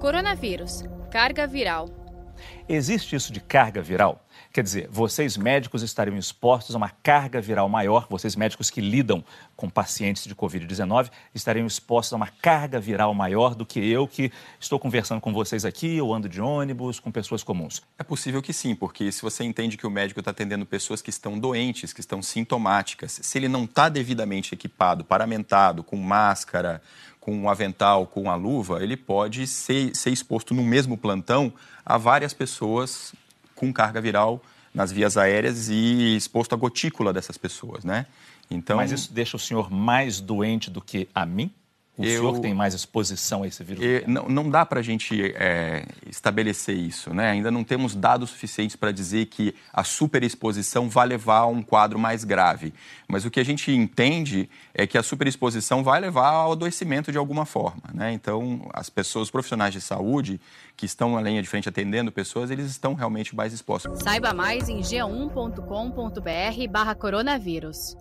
Coronavírus, carga viral. Existe isso de carga viral? Quer dizer, vocês médicos estariam expostos a uma carga viral maior, vocês médicos que lidam com pacientes de Covid-19 estariam expostos a uma carga viral maior do que eu que estou conversando com vocês aqui, eu ando de ônibus, com pessoas comuns. É possível que sim, porque se você entende que o médico está atendendo pessoas que estão doentes, que estão sintomáticas, se ele não está devidamente equipado, paramentado, com máscara, com um avental, com a luva, ele pode ser, ser exposto no mesmo plantão a várias pessoas com carga viral nas vias aéreas e exposto à gotícula dessas pessoas, né? Então, Mas isso deixa o senhor mais doente do que a mim? O eu, senhor tem mais exposição a esse vírus? Eu, não, não dá para a gente é, estabelecer isso, né? Ainda não temos dados suficientes para dizer que a superexposição vai levar a um quadro mais grave. Mas o que a gente entende é que a superexposição vai levar ao adoecimento de alguma forma, né? Então, as pessoas, os profissionais de saúde que estão na linha de frente atendendo pessoas, eles estão realmente mais expostos. Saiba mais em g1.com.br/barra coronavírus.